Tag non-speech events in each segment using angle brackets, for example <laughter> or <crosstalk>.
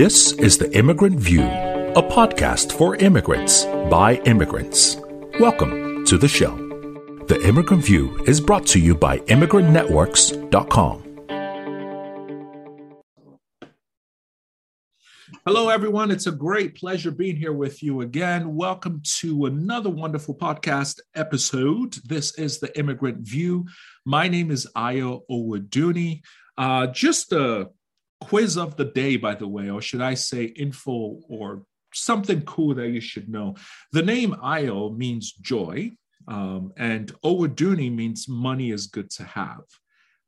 This is The Immigrant View, a podcast for immigrants by immigrants. Welcome to the show. The Immigrant View is brought to you by ImmigrantNetworks.com. Hello, everyone. It's a great pleasure being here with you again. Welcome to another wonderful podcast episode. This is the Immigrant View. My name is Ayo Owaduni. Uh, just a quiz of the day, by the way, or should I say info or something cool that you should know. The name Ayo means joy, um, and Owaduni means money is good to have.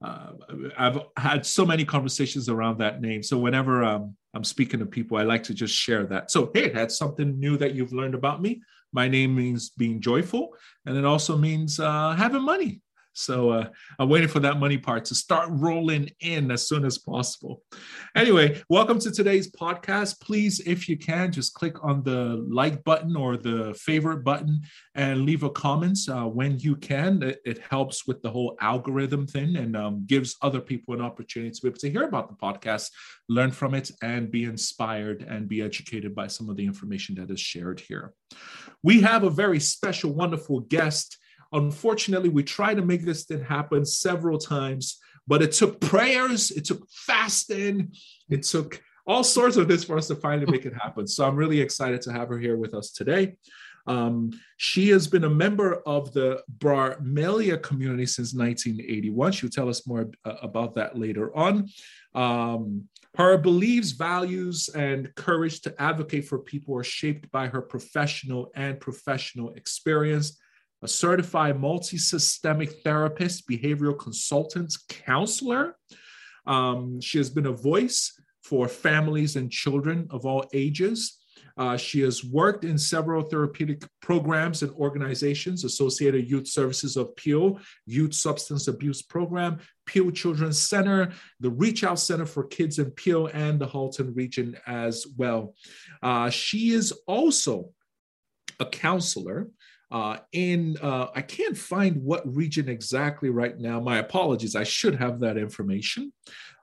Uh, I've had so many conversations around that name. So whenever um, I'm speaking to people, I like to just share that. So, hey, that's something new that you've learned about me. My name means being joyful, and it also means uh, having money. So uh, I'm waiting for that money part to start rolling in as soon as possible. Anyway, welcome to today's podcast. Please, if you can, just click on the like button or the favorite button and leave a comment uh, when you can. It, it, helps with the whole algorithm thing and um, gives other people an opportunity to be able to hear about the podcast, learn from it, and be inspired and be educated by some of the information that is shared here. We have a very special, wonderful guest Unfortunately, we tried to make this thing happen several times, but it took prayers, it took fasting, it took all sorts of this for us to finally make it happen. So I'm really excited to have her here with us today. Um, she has been a member of the Bramalea community since 1981. She'll tell us more uh, about that later on. Um, her beliefs, values, and courage to advocate for people are shaped by her professional and professional experience a certified multi-systemic therapist, behavioral consultant, counselor. Um, she has been a voice for families and children of all ages. Uh, she has worked in several therapeutic programs and organizations, Associated Youth Services of Peel, Youth Substance Abuse Program, Peel Children's Center, the Reach Out Center for Kids in Peel, and the Halton region as well. Uh, she is also a councilor uh, in uh, I can't find what region exactly right now. My apologies. I should have that information.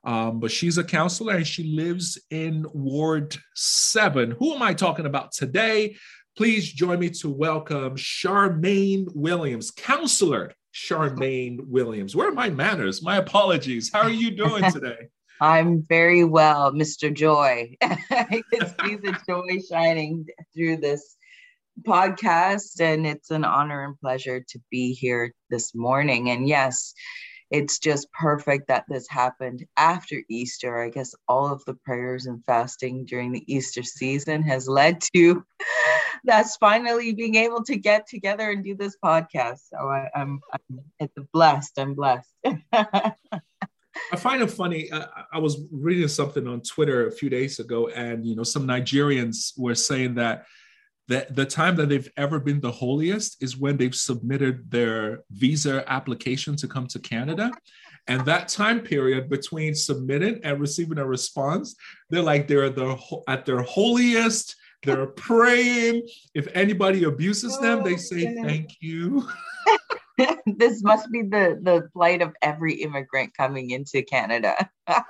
Um, but she's a councilor and she lives in Ward 7. Who am I talking about today? Please join me to welcome Charmaine Williams, councilor Charmaine Williams. Where are my manners? My apologies. How are you doing <laughs> today? I'm very well, Mr. Joy. <laughs> I can see the joy shining through this podcast, and it's an honor and pleasure to be here this morning. And yes, it's just perfect that this happened after Easter. I guess all of the prayers and fasting during the Easter season has led to <laughs> that's finally being able to get together and do this podcast. So I, am I'm, I'm it's blessed. I'm blessed. <laughs> I find it funny. Uh, I was reading something on Twitter a few days ago, and you know, some Nigerians were saying that that the time that they've ever been the holiest is when they've submitted their visa application to come to Canada. And that time period between submitting and receiving a response, they're like they're the at their holiest. They're <laughs> praying. If anybody abuses them, they say thank you. <laughs> this must be the the plight of every immigrant coming into Canada. <laughs> but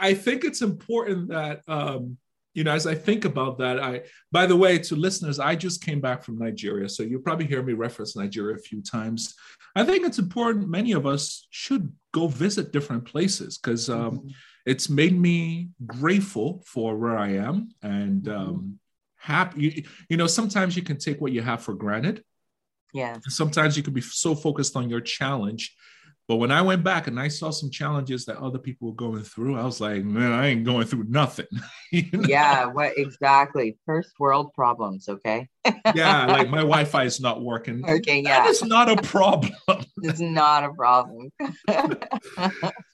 I think it's important that um, you know, as I think about that, I, by the way, to listeners, I just came back from Nigeria. So you'll probably hear me reference Nigeria a few times. I think it's important, many of us should go visit different places because um, mm-hmm. it's made me grateful for where I am and mm-hmm. um, happy. You, you know, sometimes you can take what you have for granted. Yeah. Sometimes you can be so focused on your challenge but when I went back and I saw some challenges that other people were going through, I was like, man, I ain't going through nothing. <laughs> you know? Yeah, what exactly? First world problems, okay? yeah, like my <laughs> Wi-Fi is not working. Okay, yeah. <laughs> It's not a problem. it's not a problem.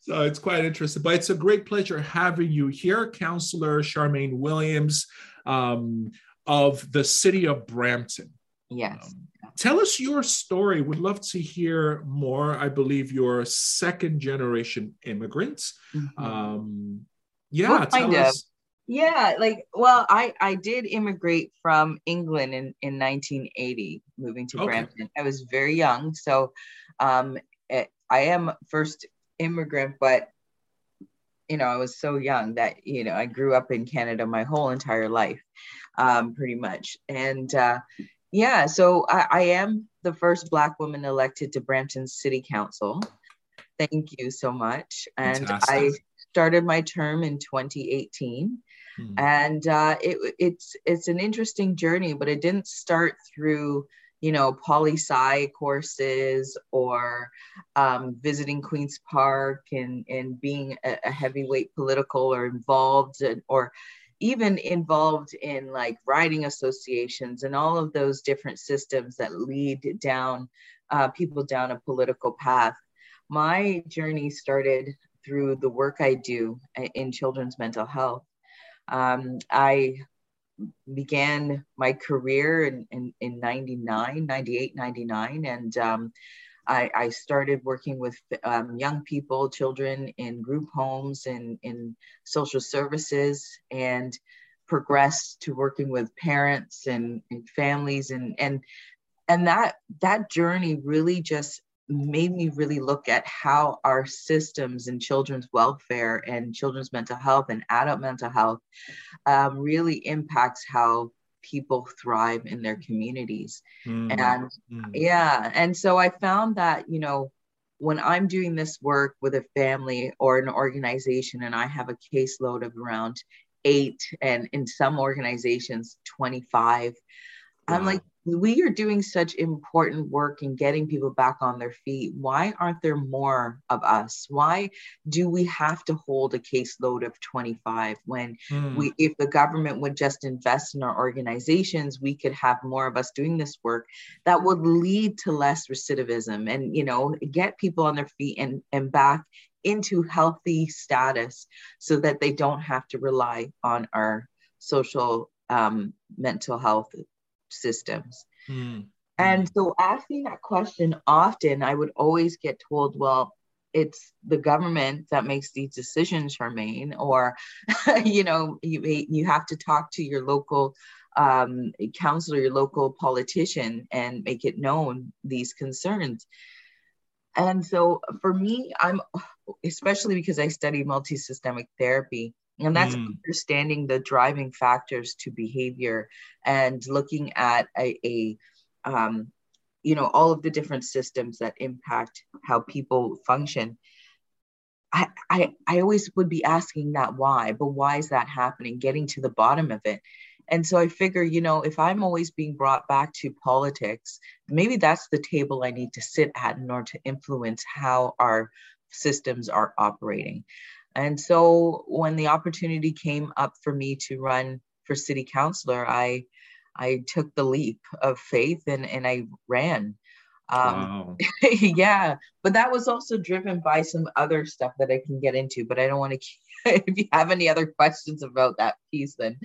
so it's quite interesting. But it's a great pleasure having you here, Councilor Charmaine Williams um, of the city of Brampton. Yes. Um, Tell us your story. Would love to hear more. I believe you're second generation immigrants. Mm-hmm. Um, yeah, well, tell us. Yeah, like well, I I did immigrate from England in in 1980, moving to okay. Brampton. I was very young, so um, it, I am first immigrant, but you know, I was so young that, you know, I grew up in Canada my whole entire life, um, pretty much. And uh, yeah, so I, I am the first Black woman elected to Brampton City Council. Thank you so much. And Fantastic. I started my term in 2018. Hmm. And uh, it, it's it's an interesting journey, but it didn't start through you know poli sci courses or um, visiting Queens Park and and being a, a heavyweight political or involved in, or even involved in like riding associations and all of those different systems that lead down uh, people down a political path. My journey started through the work I do in children's mental health. Um, I began my career in, in, in 99, 98, 99, and um, I, I started working with um, young people, children in group homes and in social services, and progressed to working with parents and, and families, and and and that that journey really just made me really look at how our systems in children's welfare and children's mental health and adult mental health um, really impacts how people thrive in their communities. Mm. And mm. yeah, and so I found that, you know, when I'm doing this work with a family or an organization and I have a caseload of around eight and in some organizations 25, wow. I'm like, we are doing such important work in getting people back on their feet. Why aren't there more of us? Why do we have to hold a caseload of 25 when mm. we if the government would just invest in our organizations, we could have more of us doing this work that would lead to less recidivism and you know get people on their feet and, and back into healthy status so that they don't have to rely on our social um, mental health systems. Mm. And so, asking that question often, I would always get told, well, it's the government that makes these decisions, Charmaine, or, <laughs> you know, you, you have to talk to your local um, councilor, your local politician, and make it known these concerns. And so, for me, I'm especially because I study multi systemic therapy, and that's mm. understanding the driving factors to behavior and looking at a, a um, you know all of the different systems that impact how people function. I, I i always would be asking that why but why is that happening? Getting to the bottom of it. And so i figure you know if i'm always being brought back to politics maybe that's the table i need to sit at in order to influence how our systems are operating and so when the opportunity came up for me to run for city councilor, I I took the leap of faith and, and I ran. Um, wow. <laughs> yeah, but that was also driven by some other stuff that I can get into, but I don't want to. <laughs> if you have any other questions about that piece, then.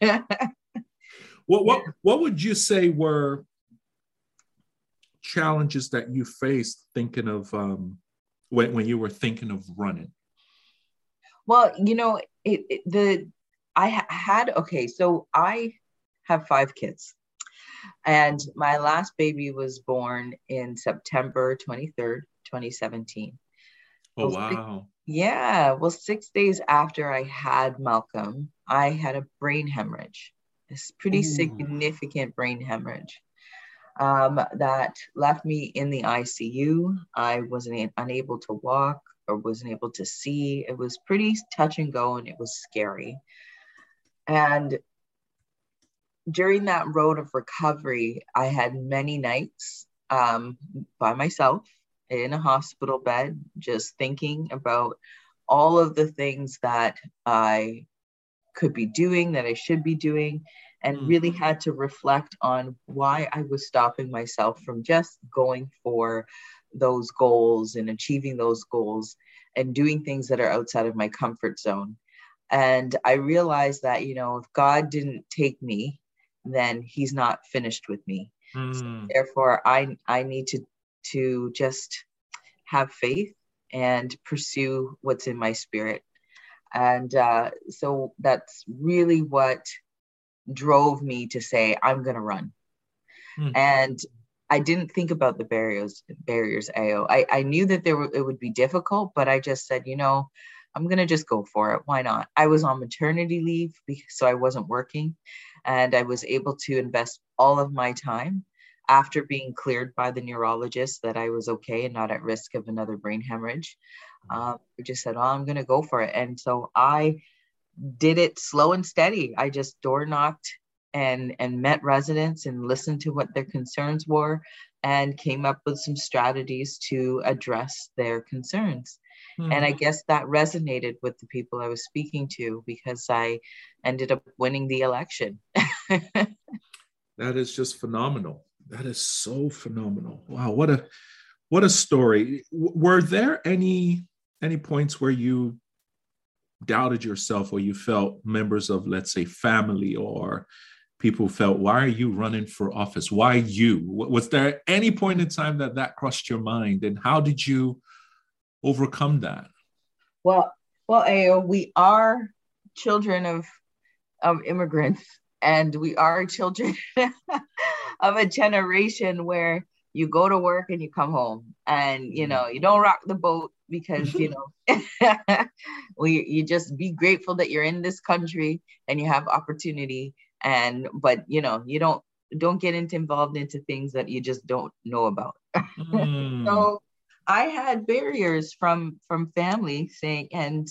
<laughs> what what what would you say were challenges that you faced thinking of um, when when you were thinking of running? Well, you know, it, it, the I had okay, so I have five kids. And my last baby was born in September 23rd, 2017. Oh, well, wow. yeah. Well, six days after I had Malcolm, I had a brain hemorrhage, this pretty Ooh. significant brain hemorrhage um, that left me in the ICU. I wasn't unable to walk or wasn't able to see. It was pretty touch and go and it was scary. And during that road of recovery, I had many nights um, by myself in a hospital bed, just thinking about all of the things that I could be doing, that I should be doing, and really had to reflect on why I was stopping myself from just going for those goals and achieving those goals and doing things that are outside of my comfort zone. And I realized that, you know, if God didn't take me, then he's not finished with me. Mm. So therefore, I I need to to just have faith and pursue what's in my spirit. And uh, so that's really what drove me to say, I'm going to run. Mm. And I didn't think about the barriers, barriers, Ayo. I, I knew that there were, it would be difficult, but I just said, you know, I'm going to just go for it. Why not? I was on maternity leave, because, so I wasn't working. And I was able to invest all of my time after being cleared by the neurologist that I was okay and not at risk of another brain hemorrhage. Um, I just said, oh, I'm going to go for it. And so I did it slow and steady. I just door knocked and and met residents and listened to what their concerns were and came up with some strategies to address their concerns. Mm-hmm. And I guess that resonated with the people I was speaking to because I ended up winning the election. <laughs> that is just phenomenal. That is so phenomenal. Wow, what a what a story. W- were there any any points where you doubted yourself or you felt members of let's say family or people felt why are you running for office? Why you? Was there any point in time that that crossed your mind? And how did you overcome that? Well well Ayo, we are children of of immigrants and we are <laughs> children of a generation where you go to work and you come home. And you know you don't rock the boat because you <laughs> know <laughs> we you just be grateful that you're in this country and you have opportunity and but you know you don't don't get into involved into things that you just don't know about. Mm. <laughs> so i had barriers from from family saying and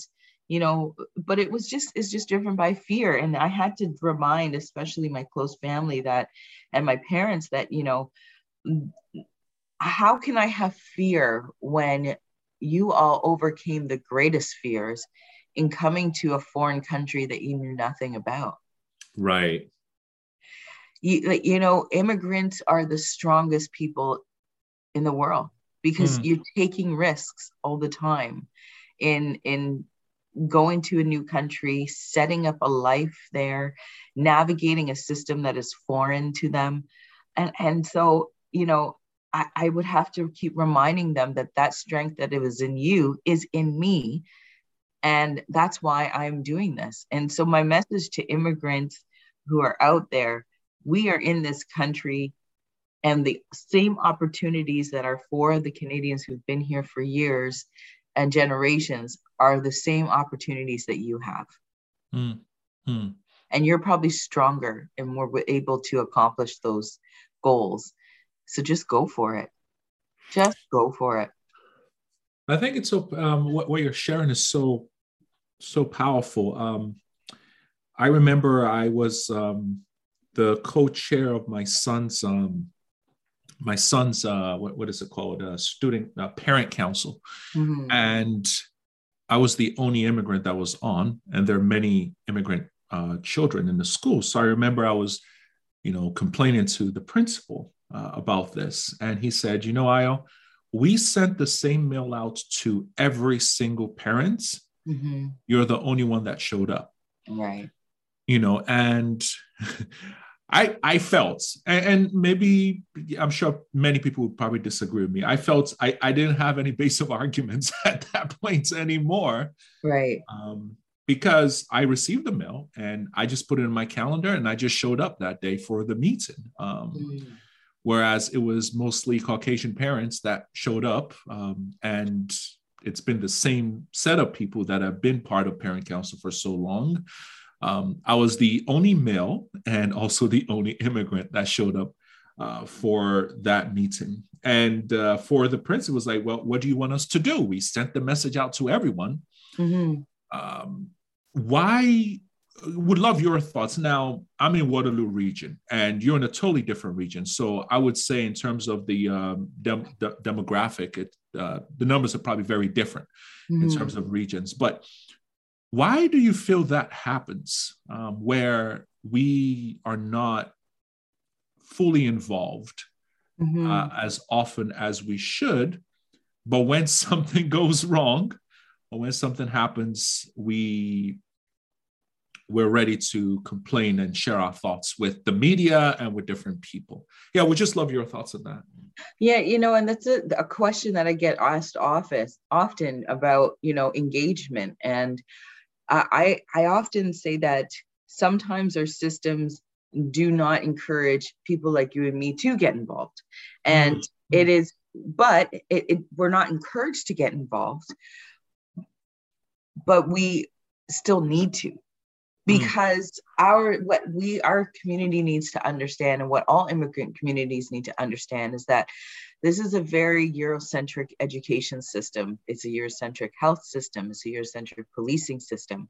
you know but it was just it's just driven by fear. And i had to remind especially my close family that and my parents that you know how can i have fear when you all overcame the greatest fears in coming to a foreign country that you knew nothing about Right. You, you know, immigrants are the strongest people in the world because mm. you're taking risks all the time in in going to a new country, setting up a life there, navigating a system that is foreign to them. And, and so, you know, I, I would have to keep reminding them that that strength that it was in you is in me and that's why I'm doing this. And so, my message to immigrants who are out there we are in this country, and the same opportunities that are for the Canadians who've been here for years and generations are the same opportunities that you have. Mm. Mm. And you're probably stronger and more able to accomplish those goals. So just go for it. Just go for it. I think it's so, um, what, what you're sharing is so so powerful. Um, I remember I was um, the co-chair of my son's um, my son's uh, what, what is it called? Uh, student uh, parent council, mm-hmm. and I was the only immigrant that was on, and there are many immigrant uh, children in the school. So I remember I was, you know, complaining to the principal uh, about this, and he said, "You know, Ayo, we sent the same mail out to every single parent." Mm-hmm. you're the only one that showed up. Right. You know and <laughs> i i felt and, and, maybe i'm sure many people would probably disagree with me. I felt i i didn't have any <laughs> base of arguments <laughs> at that point anymore. Right. Um, because i received the mail and i just put it in my calendar and i just showed up that day for the meeting. Um, mm. whereas it was mostly caucasian parents that showed up um, and it's been the same set of people that have been part of parent council for so long. Um, I was the only male and also the only immigrant that showed up uh, for that meeting. And uh, for the prince, it was like, well, what do you want us to do? We sent the message out to everyone. Mm-hmm. Um, why would love your thoughts. Now, I'm in Waterloo region, and you're in a totally different region. So I would say, in terms of the um, dem- de- demographic, it, uh, the numbers are probably very different mm-hmm. in terms of regions. But why do you feel that happens, um, where we are not fully involved mm-hmm. uh, as often as we should? But when <laughs> something goes wrong, or when something happens, we we're ready to complain and share our thoughts with the media and with different people. Yeah, we just love your thoughts on that. Yeah, you know, and that's a, a question that I get asked office often about, you know, engagement. And I I often say that sometimes our systems do not encourage people like you and me to get involved. And mm-hmm. it is, but it, it, we're not encouraged to get involved but we still need to. Because mm. our what we our community needs to understand and what all immigrant communities need to understand is that this is a very eurocentric education system. It's a eurocentric health system. It's a eurocentric policing system.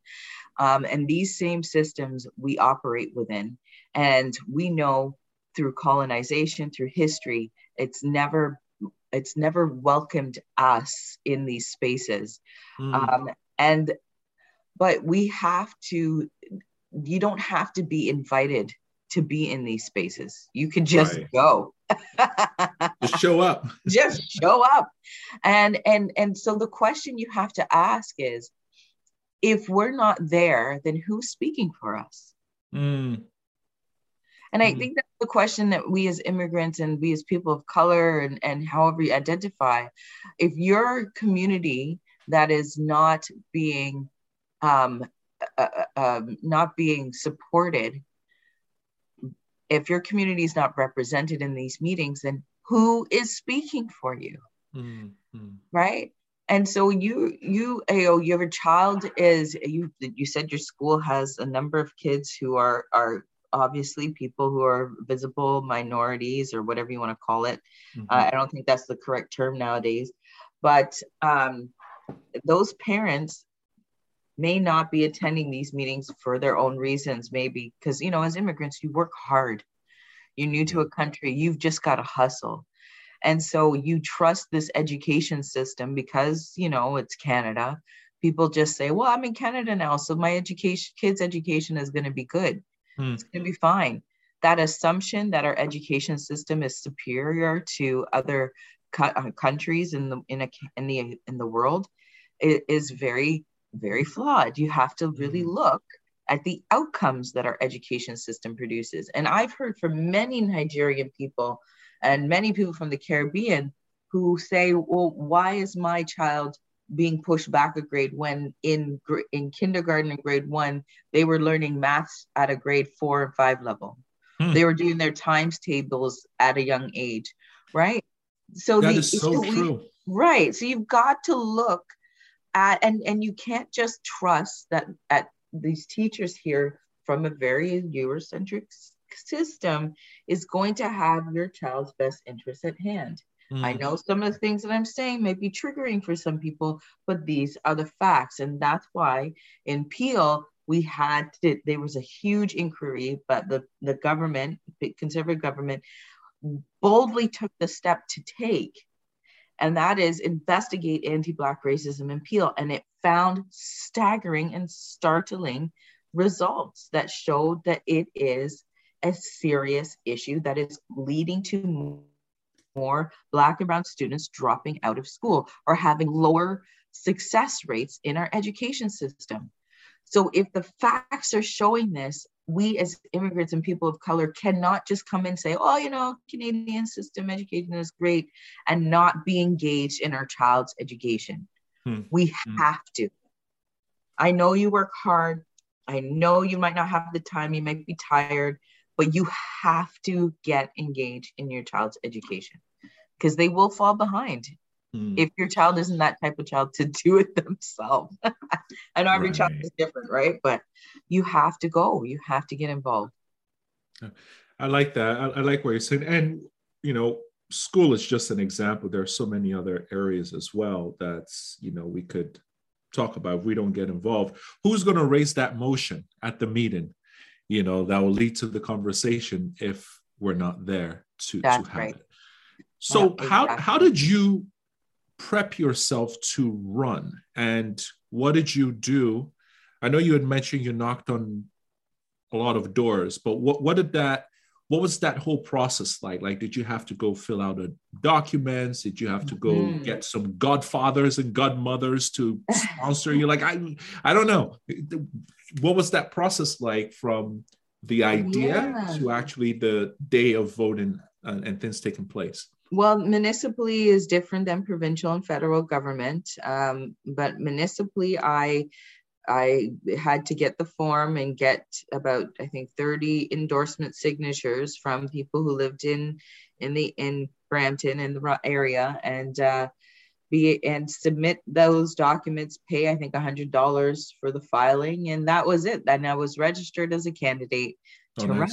Um, and these same systems we operate within. And we know through colonization through history it's never it's never welcomed us in these spaces. Mm. um, and but we have to you don't have to be invited to be in these spaces you can just right. go <laughs> just show up just show up and and and so the question you have to ask is if we're not there then who's speaking for us mm. and i mm. think that's the question that we as immigrants and we as people of color and, and however you identify if your community that is not being um, uh, uh, um, not being supported, if your community is not represented in these meetings, then who is speaking for you? Mm-hmm. Right. And so you you you know your child is you you said your school has a number of kids who are are obviously people who are visible minorities or whatever you want to call it. Mm-hmm. Uh, I don't think that's the correct term nowadays, but um, those parents may not be attending these meetings for their own reasons, maybe because, you know, as immigrants, you work hard. You're new to a country, you've just got to hustle. And so you trust this education system because, you know, it's Canada. People just say, well, I'm in Canada now, so my education, kids' education is going to be good. Hmm. It's going to be fine. That assumption that our education system is superior to other uh, countries in the in a in the in the world is very very flawed. You have to really mm-hmm. look at the outcomes that our education system produces. And I've heard from many Nigerian people and many people from the Caribbean who say, well, why is my child being pushed back a grade when in in kindergarten and grade one they were learning maths at a grade four and five level hmm. they were doing their times tables at a young age right so that the, is so true right so you've got to look at, and and you can't just trust that at these teachers here from a very Eurocentric system is going to have your child's best interest at hand. Mm. I know some of the things that I'm saying may be triggering for some people, but these are the facts. And that's why in Peel, we had to, there was a huge inquiry, but the, the government, the conservative government, boldly took the step to take and that is investigate anti-black racism in Peel. And it found staggering and startling results that showed that it is a serious issue that is leading to more black and brown students dropping out of school or having lower success rates in our education system. So if the facts are showing this, we as immigrants and people of color cannot just come and say, oh, you know, Canadian system education is great and not be engaged in our child's education. Hmm. We hmm. have to. I know you work hard. I know you might not have the time, you might be tired, but you have to get engaged in your child's education because they will fall behind mm. if your child isn't that type of child to do it <laughs> themselves. <laughs> I know every right. child is different, right? But you have to go, you have to get involved. I like that. I, I like what you're saying. And, you know, school is just an example. There are so many other areas as well that's, you know, we could talk about if we don't get involved. Who's going to raise that motion at the meeting? You know, that will lead to the conversation if we're not there to, to have right. it. So yeah, exactly. how how did you prep yourself to run. And what did you do? I know you had mentioned you knocked on a lot of doors but what, what did that what was that whole process like? Like did you have to go fill out a documents? Did you have to go mm. get some godfathers and godmothers to sponsor you? Like i i don't know. What was that process like from the idea yeah. to actually the day of voting and, and things taking place well, municipally is different than provincial and federal government, um, but municipally, I I had to get the form and get about I think 30 endorsement signatures from people who lived in in the in Brampton in the area, and uh, be and submit those documents, pay I think a hundred dollars for the filing, and that was it. And I was registered as a candidate Oh, to run.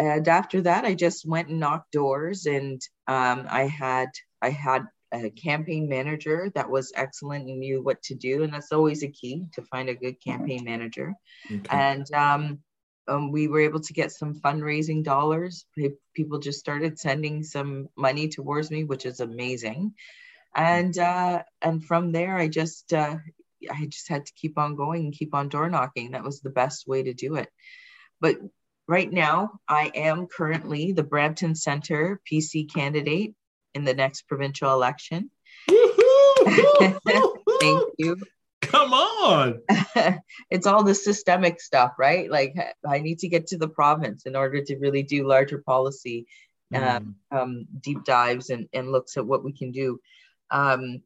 Nice. And after that, I just went and knocked doors, and um, I had I had a campaign manager that was excellent and knew what to do, and that's always a key to find a good campaign manager. Okay. And um, um, we were able to get some fundraising dollars. People just started sending some money towards me, which is amazing. And uh, and from there, I just uh, I just had to keep on going and keep on door knocking. That was the best way to do it. But right now, I am currently the Brampton Center PC candidate in the next provincial election. <laughs> Thank you. Come on. <laughs> it's all the systemic stuff, right? Like I need to get to the province in order to really do larger policy Mm. um, deep dives and, and looks at what we can do. Um,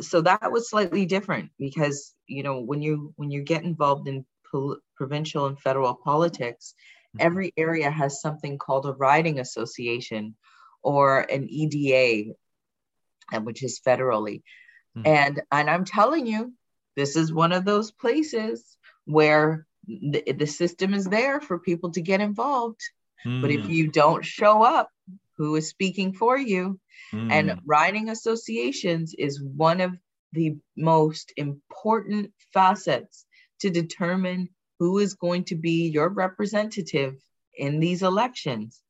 so that was slightly different because you know when you when you get involved in pol- provincial and federal politics, Mhm. every area has something called a riding association or an EDA, uh, which is federally. Mhm. And and I'm telling you, this is one of those places where the, the system is there for people to get involved. But if Mm, you don't show up, who is speaking for you? mm, And riding associations is one of the most important facets to determine who is going to be your representative in these elections.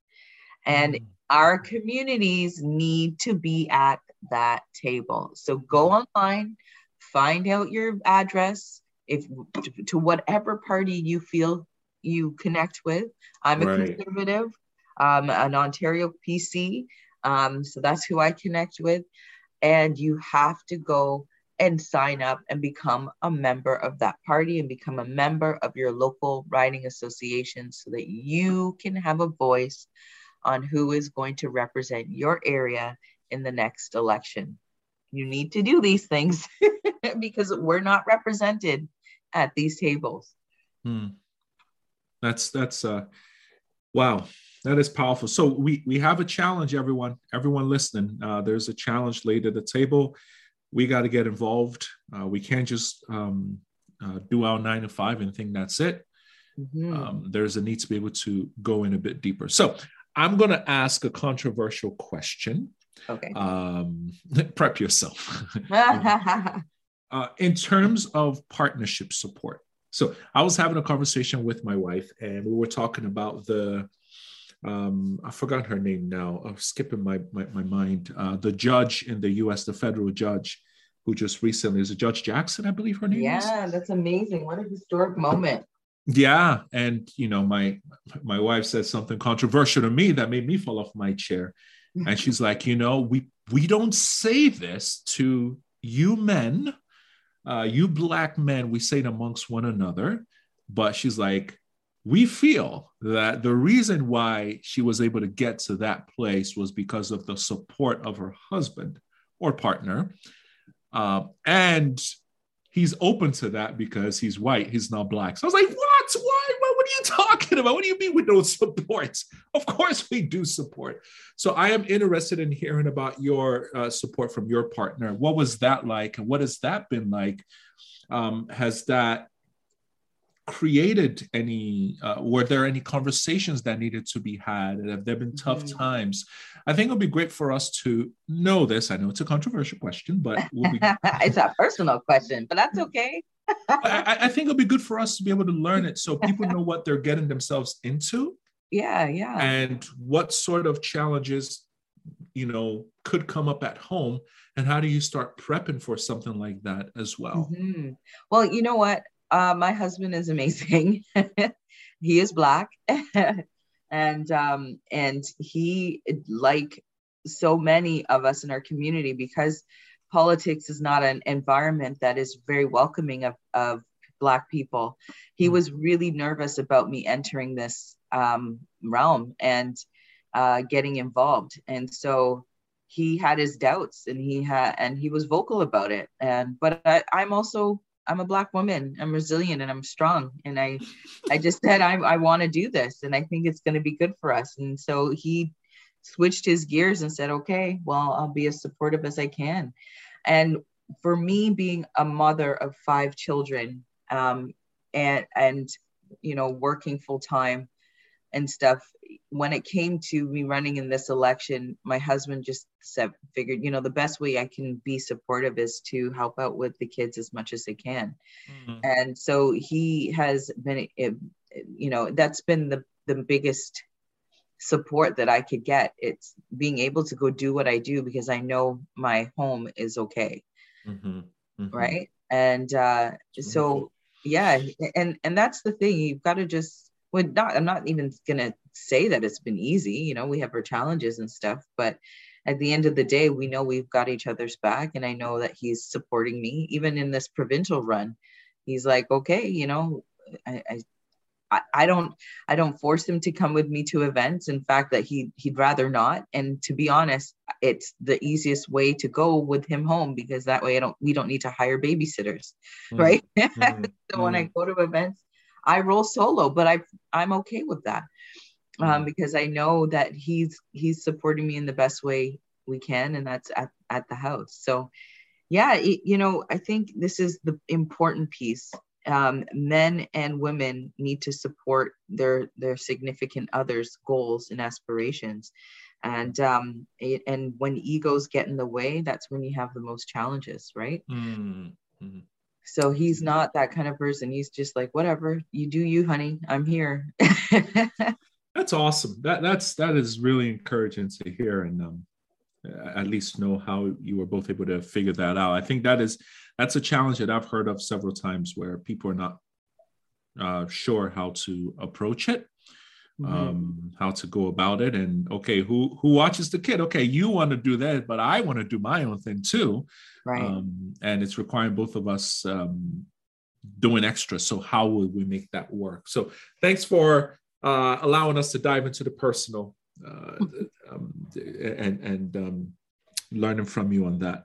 And mm. our communities need to be at that table. So go online, find out your address if to, to whatever party you feel you connect with. I'm a Right. conservative, um, an Ontario PC, um, so that's who I connect with. And you have to go and sign up and become a member of that party and become a member of your local riding association so that you can have a voice on who is going to represent your area in the next election. You need to do these things <laughs> because we're not represented at these tables. Hmm. That's that's uh wow, that is powerful. So we we have a challenge, everyone, everyone listening. Uh, there's a challenge laid at the table. We got to get involved. Uh, we can't just um, uh, do our nine to five and think that's it. Mhm. Um, there's a need to be able to go in a bit deeper. So I'm going to ask a controversial question. okay. Um, <laughs> prep yourself. <laughs> uh, in terms of partnership support. So I was having a conversation with my wife, and we were talking about the um, I forgot her name now. I'm skipping my my, my mind. Uh, the judge in the U.S., the federal judge, who just recently is a Judge Jackson, I believe her name is. yeah, that's amazing. What a historic moment. Yeah, and you know, my my wife said something controversial to me that made me fall off my chair, and she's like, you know, we we don't say this to you men, uh, you black men. We say it amongst one another, but she's like, we feel that the reason why she was able to get to that place was because of the support of her husband or partner, uh, and he's open to that because he's white, he's not black. So I was like, what? Why? What, what are you talking about? What do you mean we don't support? <laughs> Of course we do support. So I am interested in hearing about your uh, support from your partner. What was that like? And what has that been like? Um, has that created any uh, were there any conversations that needed to be had and have there been tough Mhm. times i think it would be great for us to know this i know it's a controversial question but would be <laughs> it's a personal question, but that's okay. I, I think it'll be good for us to be able to learn it so people know what they're getting themselves into <laughs> Yeah, yeah. and what sort of challenges you know could come up at home and how do you start prepping for something like that as well Mhm. Well, you know what? Uh, my husband is amazing. <laughs> he is black, <laughs> and um, and he like so many of us in our community because politics is not an environment that is very welcoming of of black people. He Mhm. was really nervous about me entering this um, realm and uh, getting involved, and so he had his doubts and he had and he was vocal about it and but I, i'm also i'm a black woman. I'm resilient and i'm strong. And i i just said i, I want to do this and i think it's going to be good for us. And so he switched his gears and said, okay, well, I'll be as supportive as I can. And for me, being a mother of five children um, and, and, you know, working full time and stuff, when it came to me running in this election, my husband just said, figured, you know, the best way I can be supportive is to help out with the kids as much as I can. Mm-hmm. And so he has been, you know, that's been the, the biggest support that I could get. It's being able to go do what I do because I know my home is okay. Mm-hmm. Mm-hmm. Right. And uh, so, yeah. And, and that's the thing. You've got to just, well, not, I'm not even going to say that it's been easy. You know, we have our challenges and stuff, but at the end of the day, we know we've got each other's back. And I know that he's supporting me, even in this provincial run. He's like, okay, you know, I, I I, don't I don't force him to come with me to events. In fact, that he he'd rather not. And to be honest, it's the easiest way to go with him home because that way I don't we don't need to hire babysitters, mm right? <laughs> mm so when I mm. go to events, I roll solo, but I I'm okay with that um, mm because I know that he's he's supporting me in the best way we can, and that's at at the house. So yeah, it, you know, I think this is the important piece. Um, men and women need to support their their significant others goals and aspirations. And um, it, and when egos get in the way that's when you have the most challenges right? Mm-hmm. So he's not that kind of person. He's just like whatever you do you honey. I'm here. <laughs> That's awesome. That that's that is really encouraging to hear and um, at least know how you were both able to figure that out. I think that is that's a challenge that I've heard of several times where people are not uh, sure how to approach it, mm-hmm. um, how to go about it, and okay, who who watches the kid? Okay, you want to do that, but I want to do my own thing too, right? Um, and it's requiring both of us um, doing extra. So how will we make that work? So thanks for uh, allowing us to dive into the personal uh, <laughs> um, and and um, learning from you on that.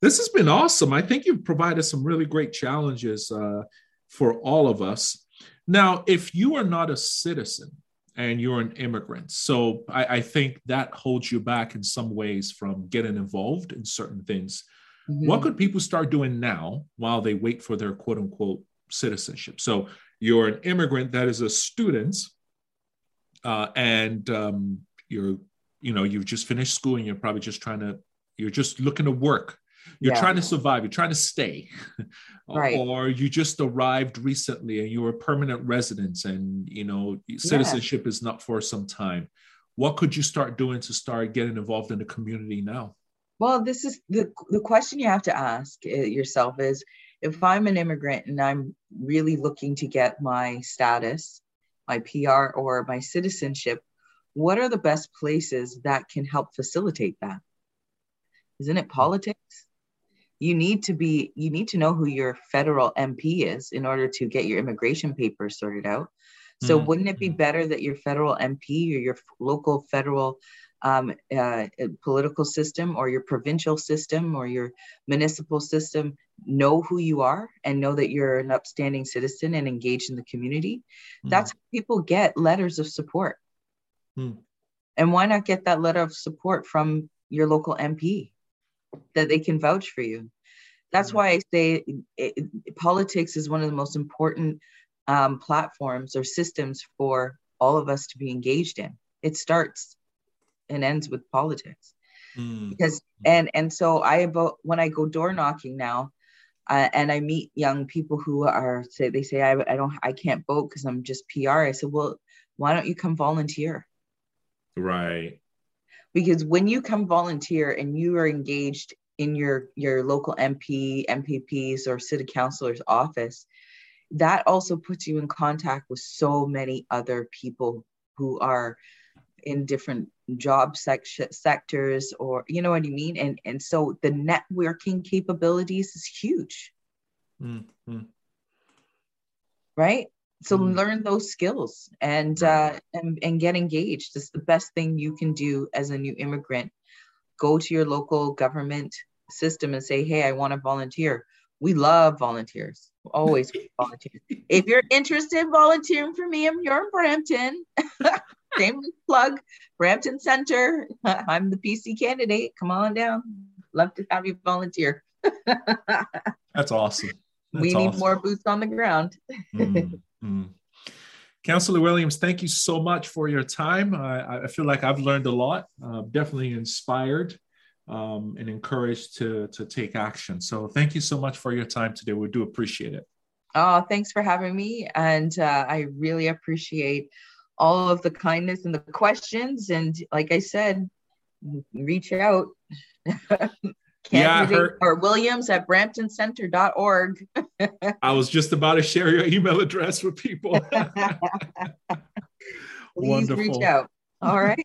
This has been awesome. I think you've provided some really great challenges uh, for all of us. Now, if you are not a citizen and you're an immigrant, so I, I think that holds you back in some ways from getting involved in certain things. Mm-hmm. What could people start doing now while they wait for their quote unquote citizenship? So you're an immigrant that is a student, uh, and um, you're you know you've just finished school and you're probably just trying to you're just looking to work you're yeah. trying to survive you're trying to stay <laughs> right. or you just arrived recently and you're a permanent resident and you know citizenship yeah. is not for some time what could you start doing to start getting involved in the community now well this is the, the question you have to ask uh, yourself is if i'm an immigrant and i'm really looking to get my status my pr or my citizenship what are the best places that can help facilitate that isn't it politics you need to be you need to know who your federal mp is in order to get your immigration papers sorted out so mm-hmm. wouldn't it be better that your federal mp or your local federal um, uh, political system or your provincial system or your municipal system know who you are and know that you're an upstanding citizen and engaged in the community mm-hmm. that's how people get letters of support mm. and why not get that letter of support from your local mp that they can vouch for you. That's why I say it, it, politics is one of the most important um, platforms or systems for all of us to be engaged in. It starts and ends with politics. Mm. Because and and so I vote when I go door knocking now, uh, and I meet young people who are say they say I, I don't I can't vote because I'm just PR. I said, well, why don't you come volunteer? Right because when you come volunteer and you are engaged in your your local mp mpp's or city councilor's office that also puts you in contact with so many other people who are in different job sec- sectors or you know what i mean? And and so the networking capabilities is huge. Mm-hmm. right so mm. learn those skills and uh and, and get engaged it's the best thing you can do as a new immigrant go to your local government system and say hey i want to volunteer we love volunteers always <laughs> volunteer if you're interested in volunteering for me i'm you're in brampton <laughs> same plug, Brampton Center. <laughs> I'm the PC candidate. Come on down. Love to have you volunteer. That's awesome. That's we need awesome. more boots on the ground. Mm-hmm. Councillor Williams, thank you so much for your time. I, I feel like I've learned a lot, uh, definitely inspired um, and encouraged to, to take action. So thank you so much for your time today. We do appreciate it. Oh, thanks for having me. And uh, I really appreciate all of the kindness and the questions. And like I said, reach out. <laughs> yeah, heard, or Williams at bramptoncenter.org. <laughs> I was just about to share your email address with people. <laughs> <laughs> Please Wonderful. reach out. All right.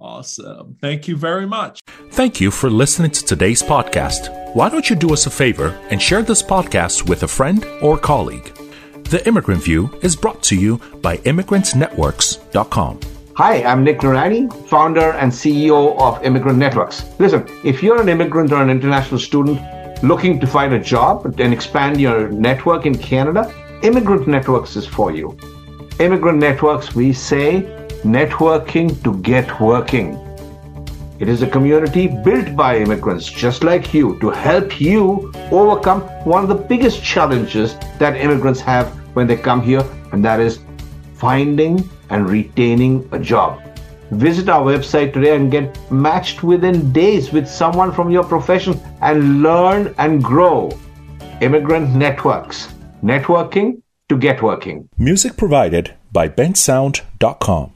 Awesome. Thank you very much. Thank you for listening to today's podcast. Why don't you do us a favor and share this podcast with a friend or colleague? The Immigrant View is brought to you by immigrantsnetworks.com. Hi, I'm Nick Noorani, founder and CEO of Immigrant Networks. Listen, if you're an immigrant or an international student looking to find a job and expand your network in Canada, Immigrant Networks is for you. Immigrant Networks, we say networking to get working. It is a community built by immigrants just like you to help you overcome one of the biggest challenges that immigrants have when they come here, and that is finding and retaining a job. Visit our website today and get matched within days with someone from your profession and learn and grow. Immigrant Networks. Networking to get working. Music provided by bensound.com.